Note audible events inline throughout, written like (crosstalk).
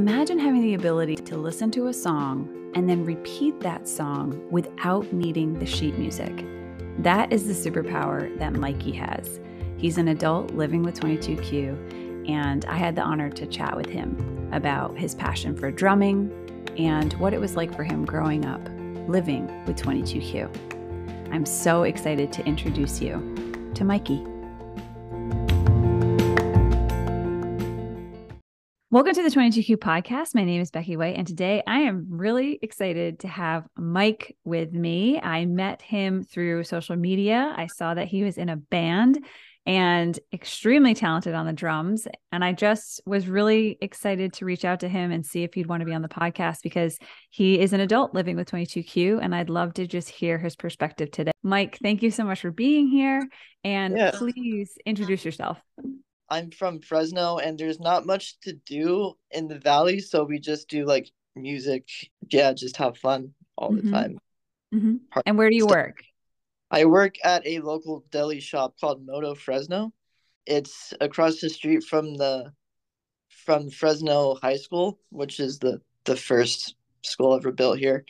Imagine having the ability to listen to a song and then repeat that song without needing the sheet music. That is the superpower that Mikey has. He's an adult living with 22Q, and I had the honor to chat with him about his passion for drumming and what it was like for him growing up living with 22Q. I'm so excited to introduce you to Mikey. Welcome to the 22Q podcast. My name is Becky White, and today I am really excited to have Mike with me. I met him through social media. I saw that he was in a band and extremely talented on the drums. And I just was really excited to reach out to him and see if he'd want to be on the podcast because he is an adult living with 22Q. And I'd love to just hear his perspective today. Mike, thank you so much for being here. And yeah. please introduce yourself. I'm from Fresno and there's not much to do in the valley, so we just do like music. Yeah, just have fun all mm-hmm. the time. Mm-hmm. And where do you work? I work at a local deli shop called Moto Fresno. It's across the street from the from Fresno High School, which is the the first school ever built here.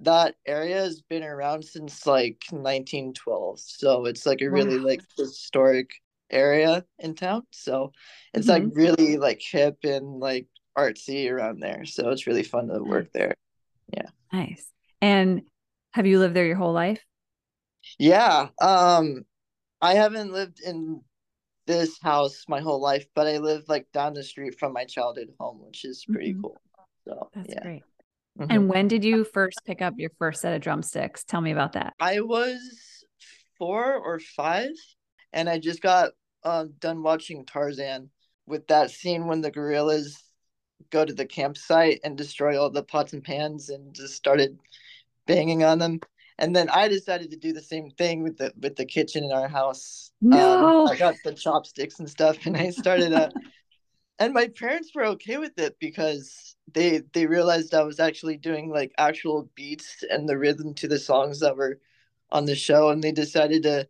That area has been around since like 1912, so it's like a really wow. like historic area in town. So it's mm-hmm. like really like hip and like artsy around there. So it's really fun to work there. Yeah. Nice. And have you lived there your whole life? Yeah. Um I haven't lived in this house my whole life, but I live like down the street from my childhood home, which is pretty mm-hmm. cool. So that's yeah. great. Mm-hmm. And when did you first pick up your first set of drumsticks? Tell me about that. I was four or five and I just got uh, done watching Tarzan with that scene when the gorillas go to the campsite and destroy all the pots and pans and just started banging on them. And then I decided to do the same thing with the with the kitchen in our house. No, um, I got the chopsticks and stuff, and I started. Uh, (laughs) and my parents were okay with it because they they realized I was actually doing like actual beats and the rhythm to the songs that were on the show, and they decided to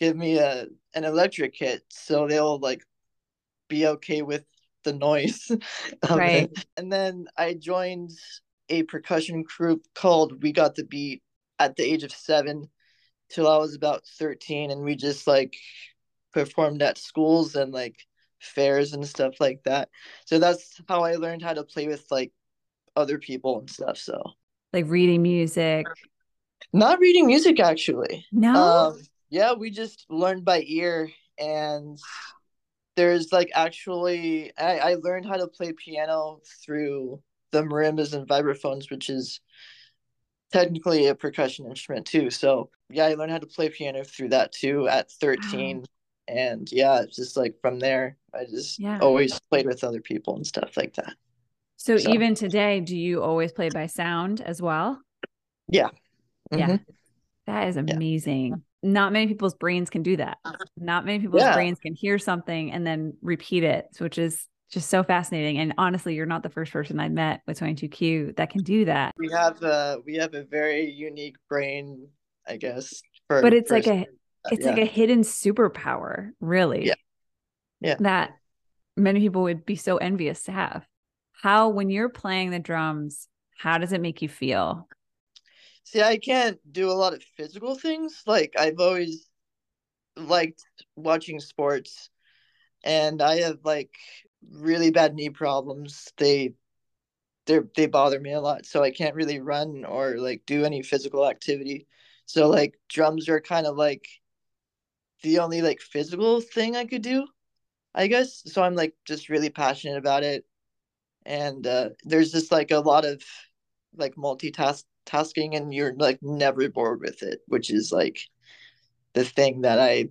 give me a an electric kit so they'll like be okay with the noise. (laughs) Right. it. and then i joined a percussion group called we got the beat at the age of seven till i was about 13 and we just like performed at schools and like fairs and stuff like that. So that's how i learned how to play with like other people and stuff so. Like reading music. Not reading music actually. No? Um, yeah, we just learned by ear, and there's like actually I, I learned how to play piano through the marimbas and vibraphones, which is technically a percussion instrument too. So yeah, I learned how to play piano through that too at 13. Wow. And yeah, it's just like from there, I just yeah. always played with other people and stuff like that. So, so, even today, do you always play by sound as well? Yeah. Mm-hmm. Yeah. That is amazing. Yeah not many people's brains can do that. Uh-huh. Not many people's yeah. brains can hear something and then repeat it, which is just so fascinating. And honestly, you're not the first person I met with 22Q that can do that. We have a we have a very unique brain, I guess. For, but it's like a uh, it's yeah. like a hidden superpower, really. Yeah. Yeah. That many people would be so envious to have. How when you're playing the drums, how does it make you feel? See, I can't do a lot of physical things. Like I've always liked watching sports and I have like really bad knee problems. They they they bother me a lot, so I can't really run or like do any physical activity. So like drums are kind of like the only like physical thing I could do, I guess. So I'm like just really passionate about it. And uh there's just like a lot of like multitask tasking and you're like never bored with it, which is like the thing that I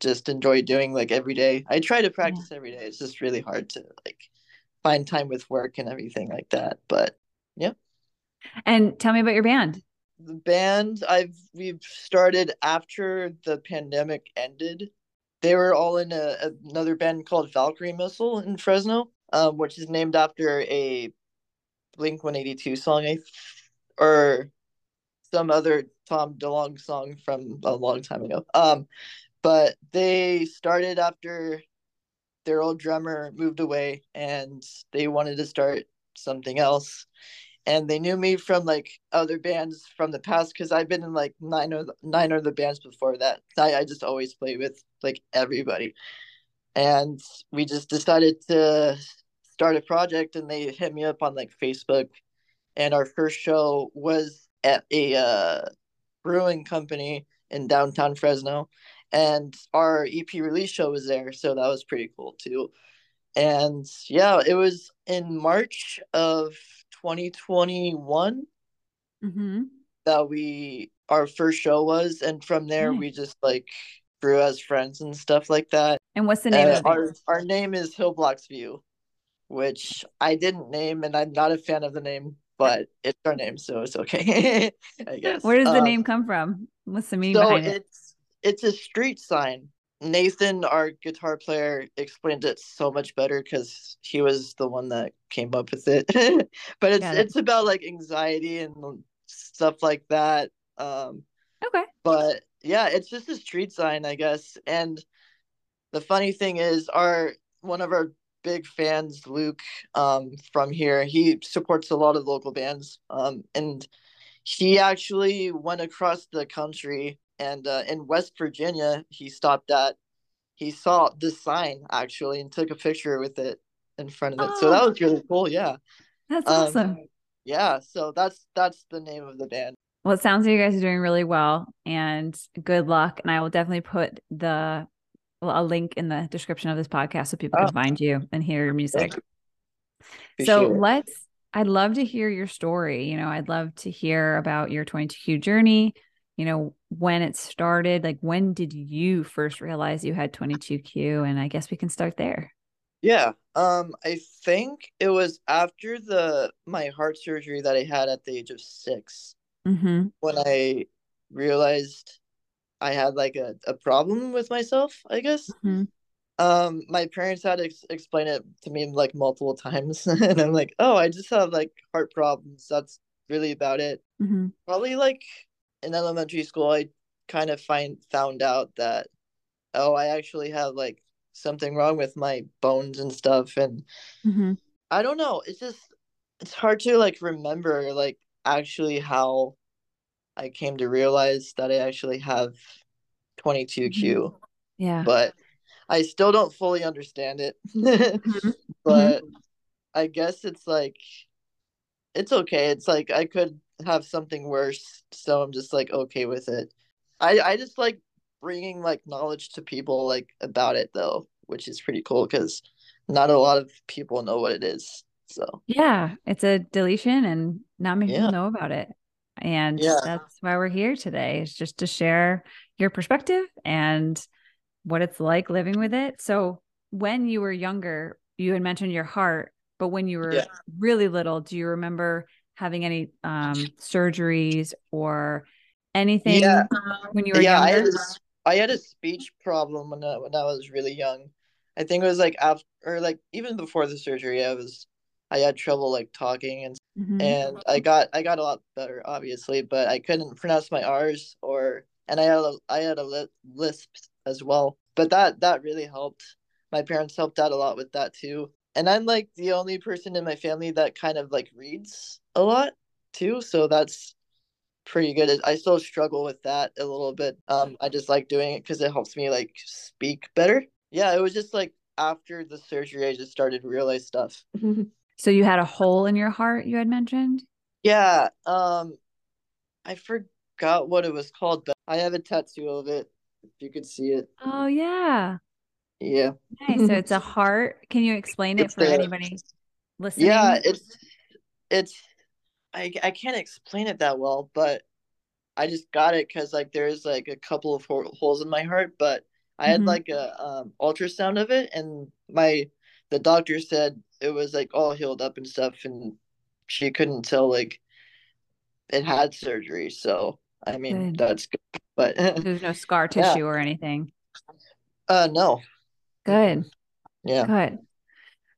just enjoy doing like every day. I try to practice yeah. every day. It's just really hard to like find time with work and everything like that. But yeah. And tell me about your band. The band I've we've started after the pandemic ended. They were all in a, another band called Valkyrie Missile in Fresno, um, which is named after a Blink 182 song, I or some other Tom DeLonge song from a long time ago. Um, but they started after their old drummer moved away and they wanted to start something else and they knew me from like other bands from the past because I've been in like nine or nine other bands before that. I, I just always play with like everybody, and we just decided to start a project, and they hit me up on like Facebook, and our first show was at a uh, brewing company in downtown Fresno, and our EP release show was there, so that was pretty cool too. And yeah, it was in March of 2021 mm-hmm. that we our first show was, and from there nice. we just like grew as friends and stuff like that. And what's the name uh, of our our name is Hill Blocks View, which I didn't name, and I'm not a fan of the name, but it's our name, so it's okay. (laughs) I guess. Where does the um, name come from? What's the meaning so behind it? It's it's a street sign. Nathan, our guitar player, explained it so much better because he was the one that came up with it. (laughs) but it's it. it's about like anxiety and stuff like that. Um, okay. But yeah, it's just a street sign, I guess. And the funny thing is, our one of our big fans, Luke, um, from here, he supports a lot of local bands. Um, and he actually went across the country and uh, in West Virginia, he stopped at. He saw this sign actually and took a picture with it in front of it. Oh, so that oh. was really cool. Yeah, that's um, awesome. Yeah, so that's that's the name of the band. Well, it sounds like you guys are doing really well, and good luck. And I will definitely put the a link in the description of this podcast so people oh. can find you and hear your music. so let's. I'd love to hear your story. You know, I'd love to hear about your 22Q journey you know, when it started, like when did you first realize you had 22Q? And I guess we can start there. Yeah. Um, I think it was after the my heart surgery that I had at the age of 6 mm-hmm. when I realized I had like a, a problem with myself, I guess. Mm-hmm. Um, my parents had to ex- explain it to me like multiple times, (laughs) and I'm like, oh, I just have like heart problems. That's really about it. Mm-hmm. Probably like in elementary school, I kind of find found out that oh, I actually have like something wrong with my bones and stuff, and mm-hmm. I don't know. It's just it's hard to like remember like actually how I came to realize that I actually have 22Q. Mm-hmm. Yeah. But I still don't fully understand it. mm-hmm. (laughs) But mm-hmm. I guess it's like it's okay. It's like I could have something worse, so I'm just like okay with it. I I just like bringing like knowledge to people like about it though, which is pretty cool because not a lot of people know what it is. So yeah, it's a deletion, and not many yeah. people know about it. And yeah. that's why we're here today is just to share your perspective and what it's like living with it. So when you were younger, you had mentioned your heart, but when you were yeah. really little, do you remember having any um, surgeries or anything yeah. when you were yeah, younger? I had, a, I had a speech problem when I, when I was really young. I think it was like after or like even before the surgery, I was I had trouble like talking and mm-hmm. and I got I got a lot better obviously, but I couldn't pronounce my R's or and I had a I had a lisp as well. But that that really helped. My parents helped out a lot with that too. And I'm like the only person in my family that kind of like reads a lot too, so that's pretty good. I still struggle with that a little bit. Um, I just like doing it because it helps me like speak better. Yeah, it was just like after the surgery, I just started to realize stuff. (laughs) so you had a hole in your heart, you had mentioned. Yeah. Um, I forgot what it was called, but I have a tattoo of it. If you could see it. Oh yeah. Yeah. Nice. So it's a (laughs) heart. Can you explain it for anybody listening? Yeah, it's it's I I can't explain it that well, but I just got it because like there's like a couple of holes in my heart, but I mm-hmm. had like a um, ultrasound of it, and my the doctor said it was like all healed up and stuff, and she couldn't tell like it had surgery. So I mean good. that's good, but (laughs) there's no scar tissue yeah. or anything. Uh, no. Good. Yeah. Good.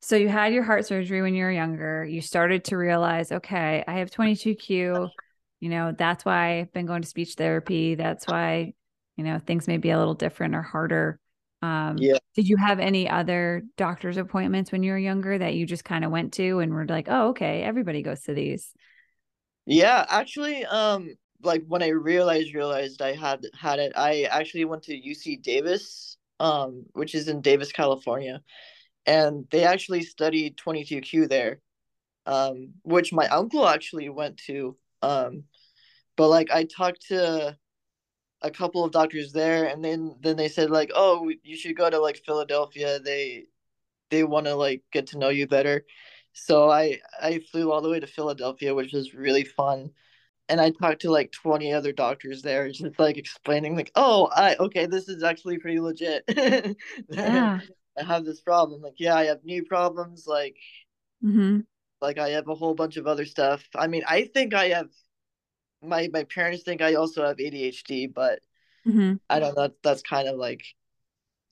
So you had your heart surgery when you were younger. You started to realize, okay, I have 22Q. You know, that's why I've been going to speech therapy. That's why, you know, things may be a little different or harder. Um, Yeah. Did you have any other doctor's appointments when you were younger that you just kind of went to and were like, oh, okay, everybody goes to these? Yeah, actually, um, like when I realized realized I had had it, I actually went to UC Davis, um, which is in Davis, California, and they actually studied 22q there, um, which my uncle actually went to. Um, but like I talked to a couple of doctors there, and then then they said like, oh, you should go to like Philadelphia. They they want to like get to know you better. So I I flew all the way to Philadelphia, which was really fun. And I talked to like 20 other doctors there, (laughs) just like explaining like, oh, I okay, this is actually pretty legit. (laughs) Yeah. I have this problem. Like, yeah, I have knee problems. Like, mm-hmm. like I have a whole bunch of other stuff. I mean, I think I have my my parents think I also have ADHD, but hmm I don't know. That's kind of like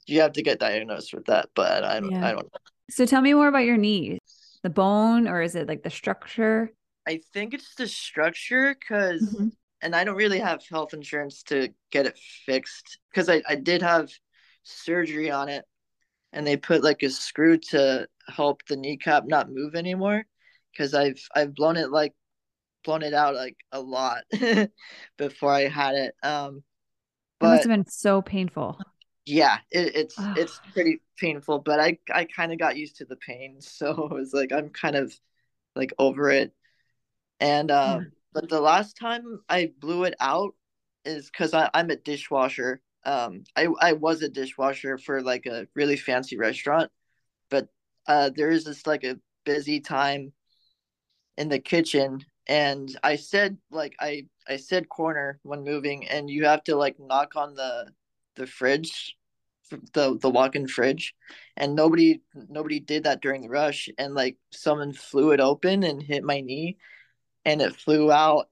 you have to get diagnosed with that, but I don't Yeah. I don't know. So tell me more about your knees. The bone, or is it like the structure? I think it's the structure because Mhm. and I don't really have health insurance to get it fixed because I, I did have surgery on it and they put like a screw to help the kneecap not move anymore because I've I've blown it like blown it out like a lot (laughs) before I had it. Um That must have been so painful. yeah, it, it's it's pretty painful, but I I kind of got used to the pain, (laughs) so it was like I'm kind of like over it. And um, Yeah. but the last time I blew it out is because I'm a dishwasher. Um, I I was a dishwasher for like a really fancy restaurant, but uh, there is this like a busy time in the kitchen, and I said like I I said corner when moving, and you have to like knock on the the fridge, the the walk-in fridge, and nobody nobody did that during the rush, and like someone flew it open and hit my knee and it flew out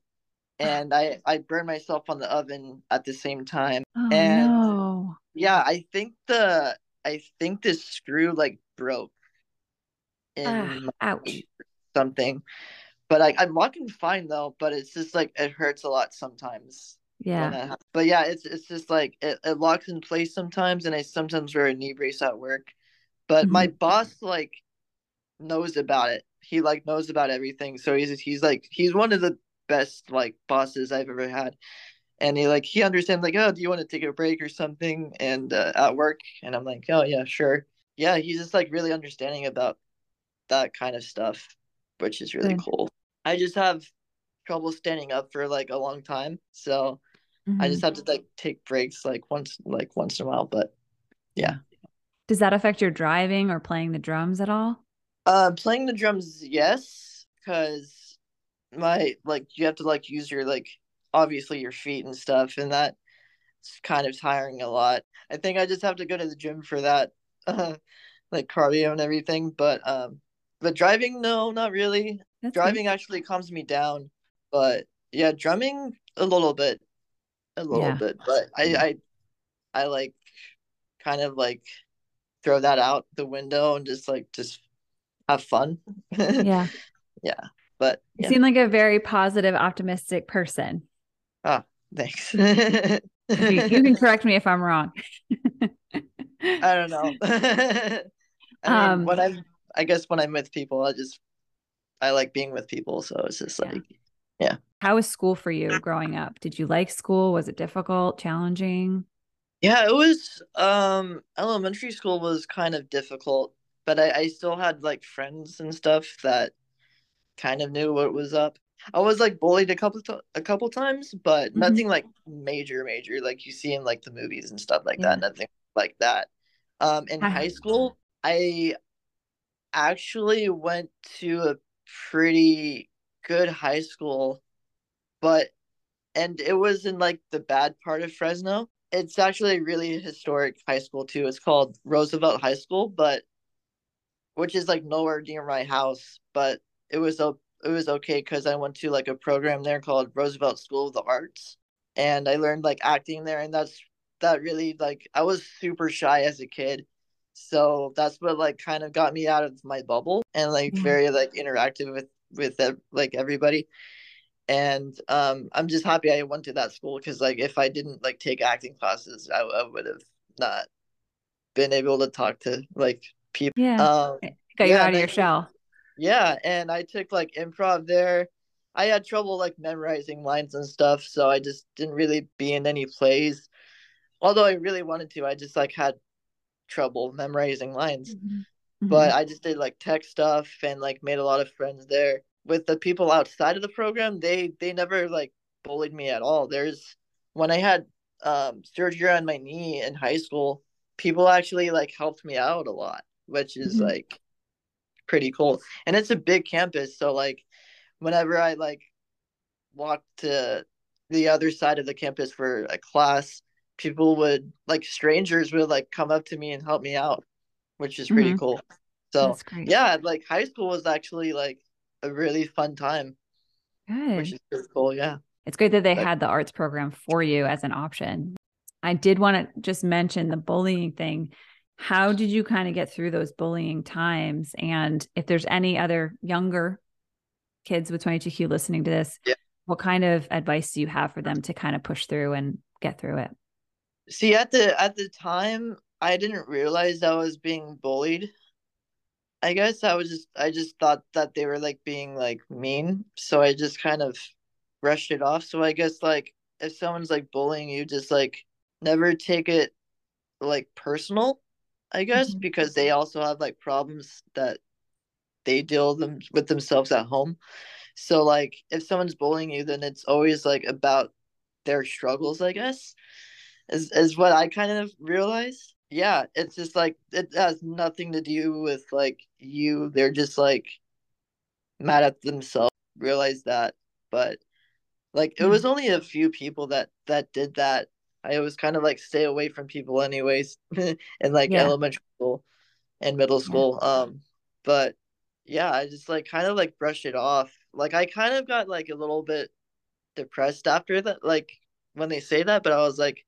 and I I burned myself on the oven at the same time. Oh And no. yeah, I think the I think this screw like broke in Ah, ouch. something. But I, I'm walking fine though, but it's just like it hurts a lot sometimes. Yeah. But yeah, it's it's just like it, it locks in place sometimes and I sometimes wear a knee brace at work. But my boss like knows about it. He like knows about everything. So he's he's like he's one of the best like bosses I've ever had. And he like he understands like, oh, do you want to take a break or something? And uh, at work, and I'm like, oh yeah, sure. Yeah, he's just like really understanding about that kind of stuff, which is really Good. cool. I just have trouble standing up for like a long time, so I Mhm. just have to like take breaks like once like once in a while. But yeah, Does that affect your driving or playing the drums at all? uh, playing the drums, yes, because my like you have to like use your like obviously your feet and stuff, and that's kind of tiring a lot. I think I just have to go to the gym for that, uh, (laughs) like cardio and everything. But um, but driving, no, not really. That's. Driving actually calms me down, but yeah, drumming a little bit, a little Yeah. bit. But I I I like kind of like throw that out the window and just like just have fun. (laughs) Yeah. Yeah. But You yeah, seem like a very positive, optimistic person. Oh, thanks. You, you can correct me if I'm wrong. I don't know. (laughs) I mean, Um, when I'm, I guess when I'm with people, I just, I like being with people. So it's just like, Yeah. How was school for you growing up? Did you like school? Was it difficult, challenging? yeah, it was, um, elementary school was kind of difficult, but I, I still had like friends and stuff that kind of knew what was up. I was like bullied a couple to- a couple times, but Mhm. nothing like major, major like you see in like the movies and stuff like that. Nothing like that. Um, in Ah. high school, I actually went to a pretty good high school, but and it was in like the bad part of Fresno. It's actually a really historic high school too. It's called Roosevelt High School, but which is like nowhere near my house, but it was a it was okay because I went to like a program there called Roosevelt School of the Arts, and I learned like acting there, and that's that really like I was super shy as a kid, so that's what like kind of got me out of my bubble and like Yeah. very like interactive with with like everybody, and um I'm just happy I went to that school because like if I didn't like take acting classes, I, I would have not been able to talk to like people. Yeah. Um, Got you yeah, out of your I- shell. yeah, and I took like improv there. I had trouble like memorizing lines and stuff, so I just didn't really be in any plays. Although I really wanted to, I just like had trouble memorizing lines. Mhm. But I just did like tech stuff and like made a lot of friends there. With the people outside of the program, they they never like bullied me at all. There's when I had um surgery on my knee in high school, people actually like helped me out a lot, which is Mhm. like pretty cool. And it's a big campus, so like whenever I like walked to the other side of the campus for a class, people would like strangers would like come up to me and help me out, which is pretty Mhm. cool. So yeah, like high school was actually like a really fun time, which Good. is pretty cool. Yeah. It's great that they Like- had the arts program for you as an option. I did want to just mention the bullying thing. How did you kind of get through those bullying times? And if there's any other younger kids with 22Q listening to this, Yeah. what kind of advice do you have for them to kind of push through and get through it? See, at the at the time, I didn't realize I was being bullied. I guess I was just I just thought that they were like being like mean, so I just kind of brushed it off. So I guess like if someone's like bullying you, just like never take it like personal, I guess, Mhm. because they also have like problems that they deal them with themselves at home. So like if someone's bullying you, then it's always like about their struggles, I guess. Is is what I kind of realized. Yeah, it's just like it has nothing to do with like you. They're just like mad at themselves. Realize that. But like it was only a few people that that did that. I always kind of like stay away from people anyways (laughs) in like Yeah. elementary school and middle Yeah. school. Um but yeah, I just like kind of like brushed it off. Like I kind of got like a little bit depressed after that, like when they say that, but I was like,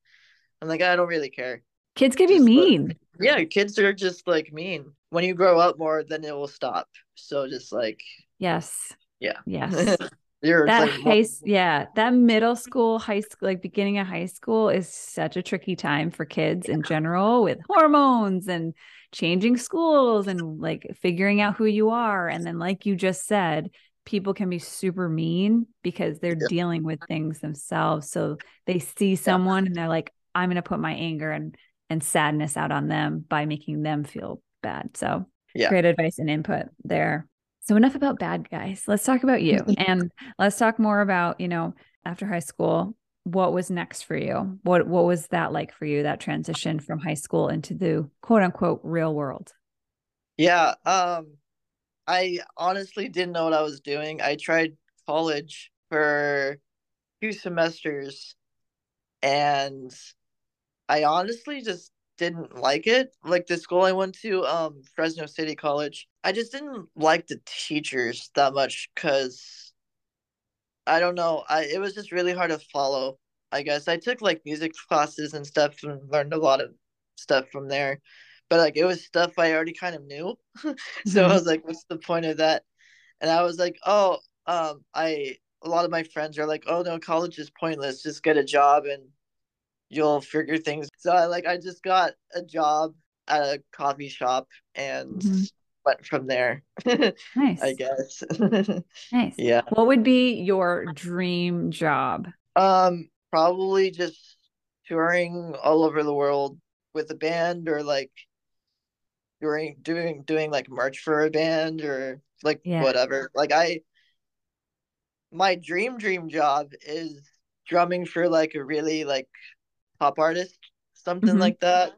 I'm like, I don't really care. Kids can be Just let- mean. Yeah, kids are just like mean. When you grow up more, then it will stop. So just like, Yes. yeah. Yes. (laughs) You're that like, high, yeah, that middle school, high school, like beginning of high school is such a tricky time for kids in general with hormones and changing schools and like figuring out who you are. And then, like you just said, people can be super mean because they're Yeah. dealing with things themselves. So they see someone and they're like, I'm going to put my anger and, and sadness out on them by making them feel bad. So Yeah. great advice and input there. So enough about bad guys. Let's talk about you. (laughs) and let's talk more about, you know, after high school, what was next for you? What what was that like for you, that transition from high school into the quote unquote real world? yeah. Um, I honestly didn't know what I was doing. I tried college for two semesters and I honestly just didn't like it. Like the school I went to, um, Fresno City College, I just didn't like the teachers that much because I don't know. I it was just really hard to follow. I guess I took like music classes and stuff and learned a lot of stuff from there, but like it was stuff I already kind of knew. (laughs) so I Mhm. was like, what's the point of that? And I was like, oh, um, I a lot of my friends are like, oh no, college is pointless. Just get a job and you'll figure things. So I like I just got a job at a coffee shop and Mhm. went from there. (laughs) Nice. I guess. (laughs) Nice. yeah. What would be your dream job? Um, probably just touring all over the world with a band or like doing doing doing like merch for a band or like Yeah. whatever. Like I my dream dream job is drumming for like a really like pop artist, something Mhm. like that.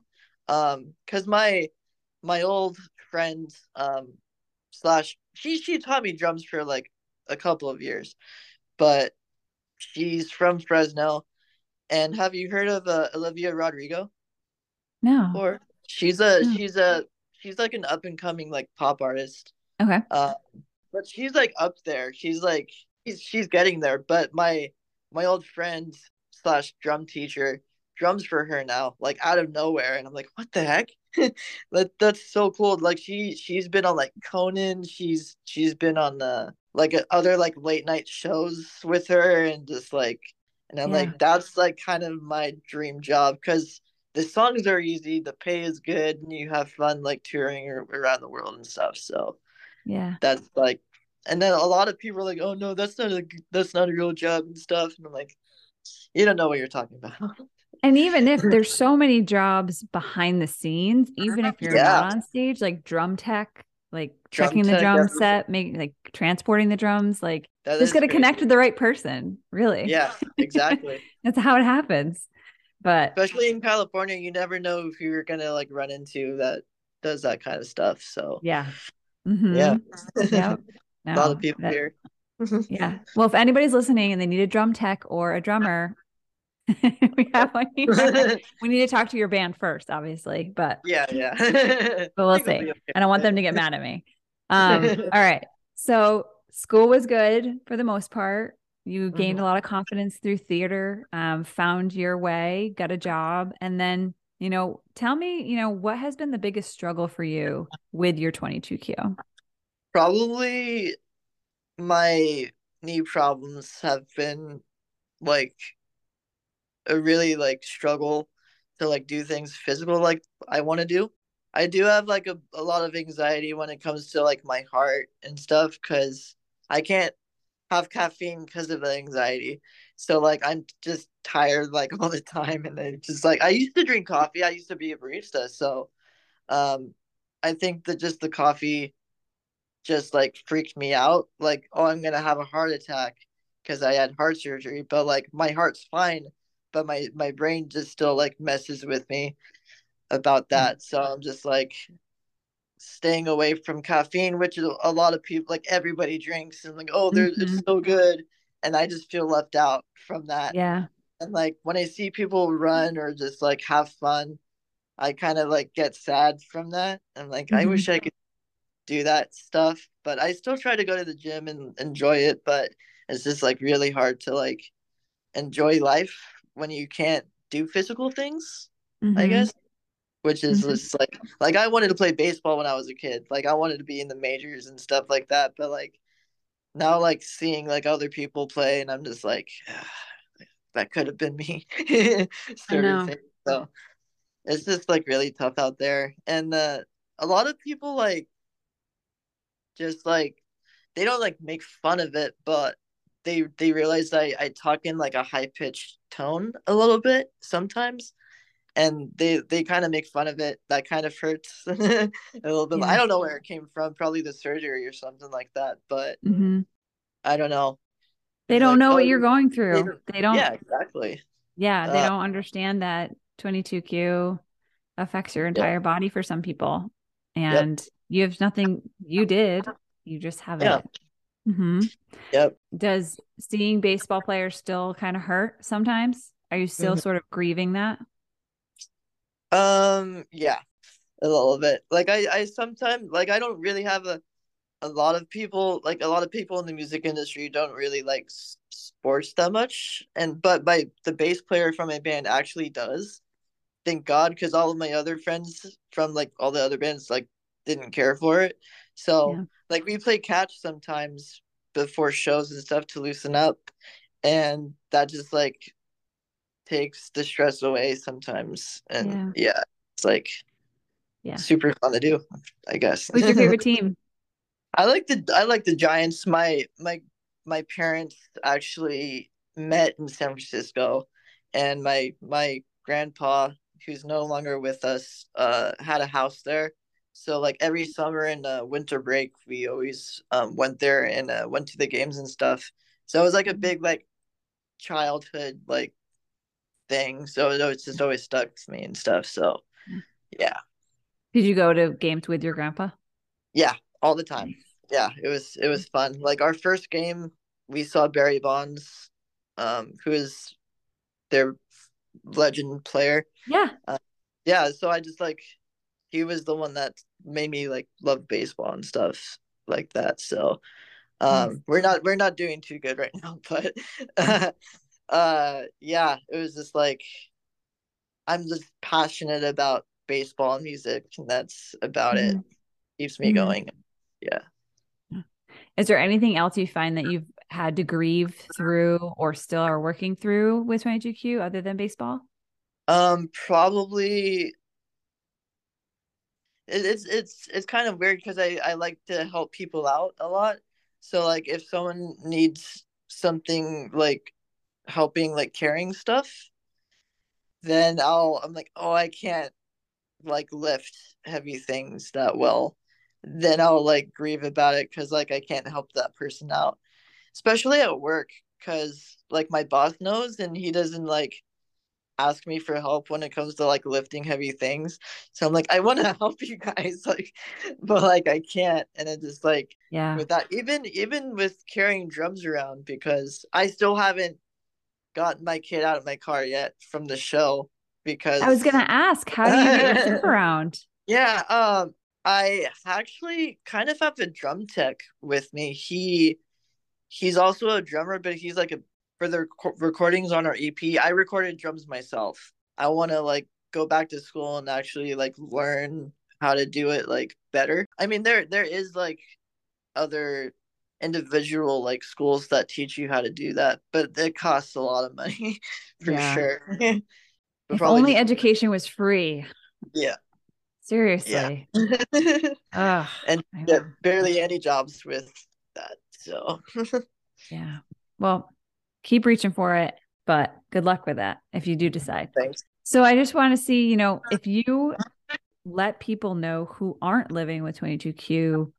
Um, cause my my old friend um slash she she taught me drums for like a couple of years, but she's from Fresno. And have you heard of uh, Olivia Rodrigo? No. Or she's a No. she's a she's like an up and coming like pop artist. Okay. Uh, but she's like up there. She's like she's she's getting there. But my my old friend slash drum teacher drums for her now, like out of nowhere, and I'm like, what the heck? (laughs) that that's so cool. Like she she's been on like Conan. She's she's been on the like uh, other like late night shows with her, and just like, and I'm Yeah. like, that's like kind of my dream job because the songs are easy, the pay is good, and you have fun like touring around the world and stuff. So yeah, that's like, and then a lot of people are like, "Oh no, that's not a that's not a real job and stuff," and I'm like, you don't know what you're talking about. (laughs) And even if (laughs) there's so many jobs behind the scenes, even if you're yeah. not on stage, like drum tech, like drum checking tech, the drum yeah. set, making like transporting the drums, like that just got to connect with the right person, really. Yeah, exactly. (laughs) That's how it happens. But especially in California, you never know if you're gonna like run into that does that kind of stuff. So yeah, mm-hmm. yeah, (laughs) yeah. No, a lot of people that, here. yeah. Well, if anybody's listening and they need a drum tech or a drummer, (laughs) we have one (laughs) we need to talk to your band first, obviously. But yeah, yeah. (laughs) but we'll see. Okay. I don't want them to get mad at me. Um, all right. So school was good for the most part. You gained mm-hmm. a lot of confidence through theater, um, found your way, got a job, and then you know, tell me, you know, what has been the biggest struggle for you with your 22Q? Probably my knee problems have been like really like struggle to like do things physical like I want to do. I do have like a, a lot of anxiety when it comes to like my heart and stuff because I can't have caffeine because of the anxiety. So like I'm just tired like (laughs) all the time and then just like I used to drink coffee. I used to be a barista. So um I think that just the coffee just like freaked me out. Like, oh I'm gonna have a heart attack because I had heart surgery. But like my heart's fine but my my brain just still like messes with me about hmm. that. So I'm just like staying away from caffeine, which a lot of people like everybody drinks and like oh, mm-hmm. it's so good, and I just feel left out from that. Yeah. And like when I see people run or just like have fun, I kind of like get sad from that. I'm like, mm-hmm. I wish I could do that stuff, but I still try to go to the gym and enjoy it, but it's just like really hard to like enjoy life when you can't do physical things, mm-hmm. I guess. Which is mm-hmm. just like like I wanted to play baseball when I was a kid. Like I wanted to be in the majors and stuff like that. But like now like seeing like other people play and I'm just like that could have been me. (laughs) sort of thing. So it's just like really tough out there. And uh, a lot of people like just like they don't like make fun of it, but they they realize I I talk in like a high pitched tone a little bit sometimes, and they they kind of make fun of it. That kind of hurts (laughs) a little bit. Yeah. I don't know where it came from. Probably the surgery or something like that. But mm-hmm. I don't know. They don't like, know oh, what you're going through. They, they don't. Yeah, exactly. Yeah, they uh, don't understand that 22q affects your entire yeah. body for some people, and yep. you have nothing. You did. You just have yeah. it Mm-hmm. Yep. Does seeing baseball players still kind of hurt sometimes? Are you still mm-hmm. sort of grieving that? Um, yeah, a little bit. Like I, I sometimes like I don't really have a, a lot of people like a lot of people in the music industry don't really like sports that much, and but my the bass player from my band actually does. Thank God, because all of my other friends from like all the other bands like didn't care for it. So yeah. like we play catch sometimes before shows and stuff to loosen up, and that just like takes the stress away sometimes. And yeah, yeah it's like yeah, super fun to do. I guess. Who's your favorite (laughs) team? I like the I like the Giants. My my my parents actually met in San Francisco, and my my grandpa, who's no longer with us, uh, had a house there. So like every summer and uh, winter break, we always um, went there and uh, went to the games and stuff. So it was like a big like childhood like thing. So it was just always stuck with me and stuff. So yeah. Did you go to games with your grandpa? Yeah, all the time. Yeah, it was it was fun. Like our first game, we saw Barry Bonds, um, who is their legend player. Yeah. Uh, yeah, so I just like he was the one that made me like love baseball and stuff like that. So um, nice. we're not we're not doing too good right (laughs) now, but uh, (laughs) uh, yeah, it was just like I'm just passionate about baseball and music, and that's about mm-hmm. it. Keeps me mm-hmm. going. Yeah. Is there anything else you find that you've had to grieve through or still are working through with 22Q other than baseball? Um, probably. It, it's it's it's kind of weird because I I like to help people out a lot. So like if someone needs something like helping like carrying stuff, then I'll I'm like, oh, I can't like lift heavy things that well. Then I'll like grieve about it because like I can't help that person out, especially at work. Because like my boss knows and he doesn't like ask me for help when it comes to like lifting heavy things. So I'm like, I want to (laughs) help you guys, (laughs) like, but like I can't. And it just like, yeah, with that, even even with carrying drums around, because I still haven't gotten my kid out of my car yet from the show. Because I was gonna ask, how do you get your (laughs) around? Yeah, um, I actually kind of have a drum tech with me. He he's also a drummer, but he's like a for the rec- recordings on our EP. I recorded drums myself. I want to like go back to school and actually like learn how to do it like better. I mean, there there is like other individual like schools that teach you how to do that, but it costs a lot of money (laughs) for Yeah. sure. (laughs) If only just- education was free. yeah. Seriously. (laughs) Ugh, and I barely any jobs with that. So yeah. Well, keep reaching for it, but good luck with that if you do decide. thanks. So I just want to see, you know, if you let people know who aren't living with 22Q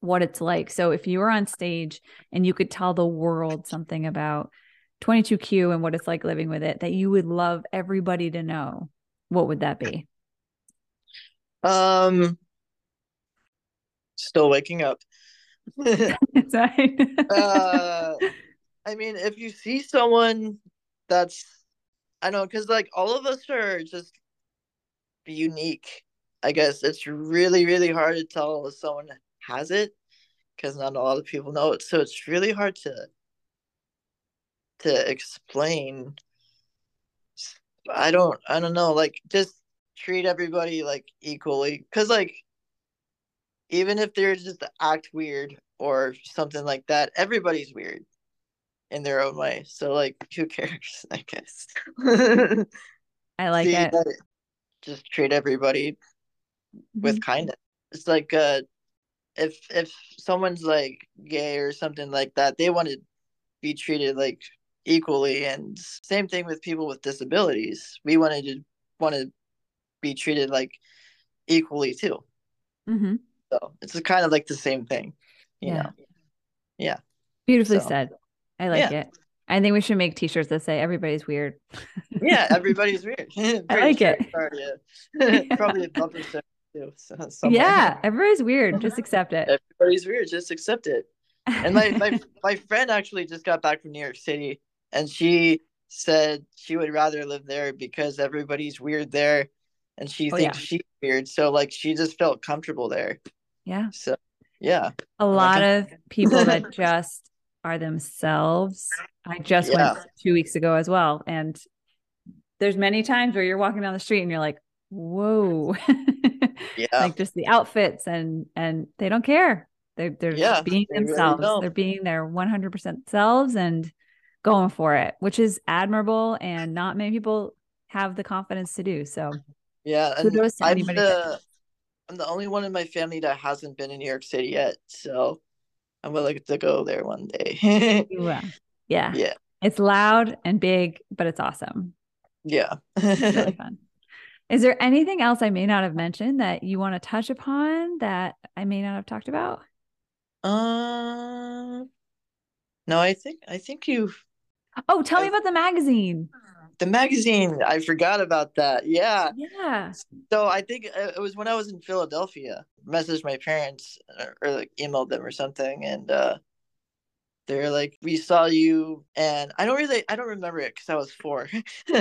what it's like. So if you were on stage and you could tell the world something about 22Q and what it's like living with it that you would love everybody to know, what would that be? Um still waking up. (laughs) (laughs) Sorry. uh I mean if you see someone that's I know because like all of us are just unique. I guess it's really, really hard to tell if someone has it because not a lot of people know it. So it's really hard to to explain. I don't I don't know, like just treat everybody like equally. Cause like even if they're just act weird or something like that, everybody's weird in their own way. So like who cares, (laughs) I guess. (laughs) I like See, it. that- just treat everybody with Mhm. kindness. It's like uh if if someone's like gay or something like that, they want to be treated like equally and same thing with people with disabilities. We wanted to want to be treated like equally too. Mhm. So it's kind of like the same thing, you Yeah. know. Yeah. Beautifully So, said. I like yeah. it. I think we should make t-shirts that say everybody's weird. Yeah, (laughs) everybody's weird. (laughs) Pretty like it. (laughs) yeah. Probably a bumper sticker too. So. Yeah, everybody's weird. Just accept it. Everybody's weird. Just accept it. And my, my my friend actually just got back from New York City, and she said she would rather live there because everybody's weird there, and she Oh, thinks yeah. she's weird. So like she just felt comfortable there. yeah. So yeah, a lot of people that just are themselves. I just Yeah. went two weeks ago as well. And there's many times where you're walking down the street and you're like, whoa. (laughs) yeah, like just the outfits and and they don't care. They're they're Yeah, being they themselves. don't. they're being their 100% selves and going for it, which is admirable and not many people have the confidence to do. So yeah. And I'm the I'm the only one in my family that hasn't been in New York City yet. So I'm willing to go there one day. (laughs) yeah. yeah, It's loud and big, but it's awesome. yeah. It's really (laughs) fun. Is there anything else I may not have mentioned that you want to touch upon that I may not have talked about? Uh, no, I think I think you've Oh, tell me about the magazine. The magazine. I forgot about that. Yeah. Yeah. So I think uh, it was when I was in Philadelphia. Messaged my parents or, or like emailed them or something, and uh, they're like, "We saw you," and I don't really, I don't remember it because I was four,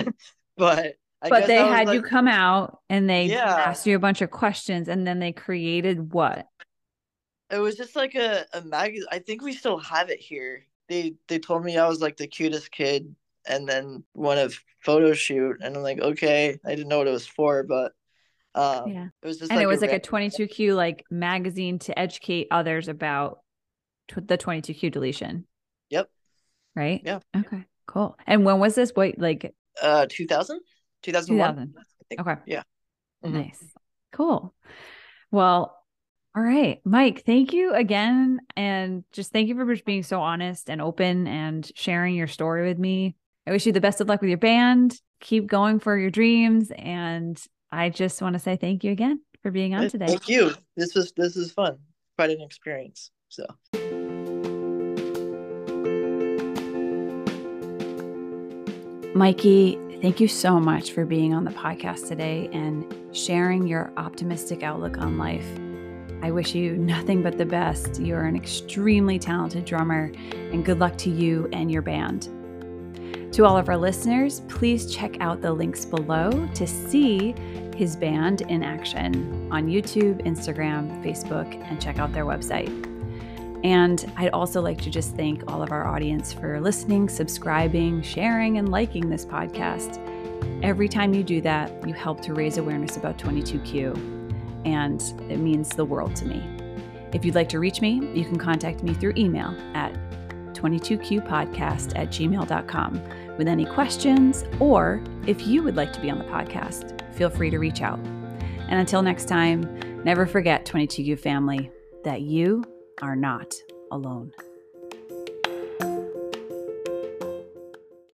(laughs) but I but they had you come out and they Yeah. asked you a bunch of questions and then they created what? It was just like a a magazine. I think we still have it here. They they told me I was like the cutest kid, and then want a photo shoot, and I'm like, okay, I didn't know what it was for, but um, Yeah. it was just and like it was like a 22Q like magazine to educate others about the 22Q deletion, Yep. right? Yeah. Okay. Cool. And when was this? Wait, like Uh, 2000? 2001. 2000. Okay. Yeah. Mhm. Nice. Cool. Well, all right, Mike, thank you again. And just thank you for being so honest and open and sharing your story with me. I wish you the best of luck with your band. Keep going for your dreams. And I just want to say thank you again for being on today. Thank you. This was this is fun. Quite an experience. So Mikey, thank you so much for being on the podcast today and sharing your optimistic outlook on life. I wish you nothing but the best. You're an extremely talented drummer, and good luck to you and your band. To all of our listeners, please check out the links below to see his band in action on YouTube, Instagram, Facebook, and check out their website. And I'd also like to just thank all of our audience for listening, subscribing, sharing, and liking this podcast. Every time you do that, you help to raise awareness about 22Q, and it means the world to me. If you'd like to reach me, you can contact me through email at 22qpodcast at gmail.com with any questions, or if you would like to be on the podcast, feel free to reach out. And until next time, never forget, 22q family, that you are not alone.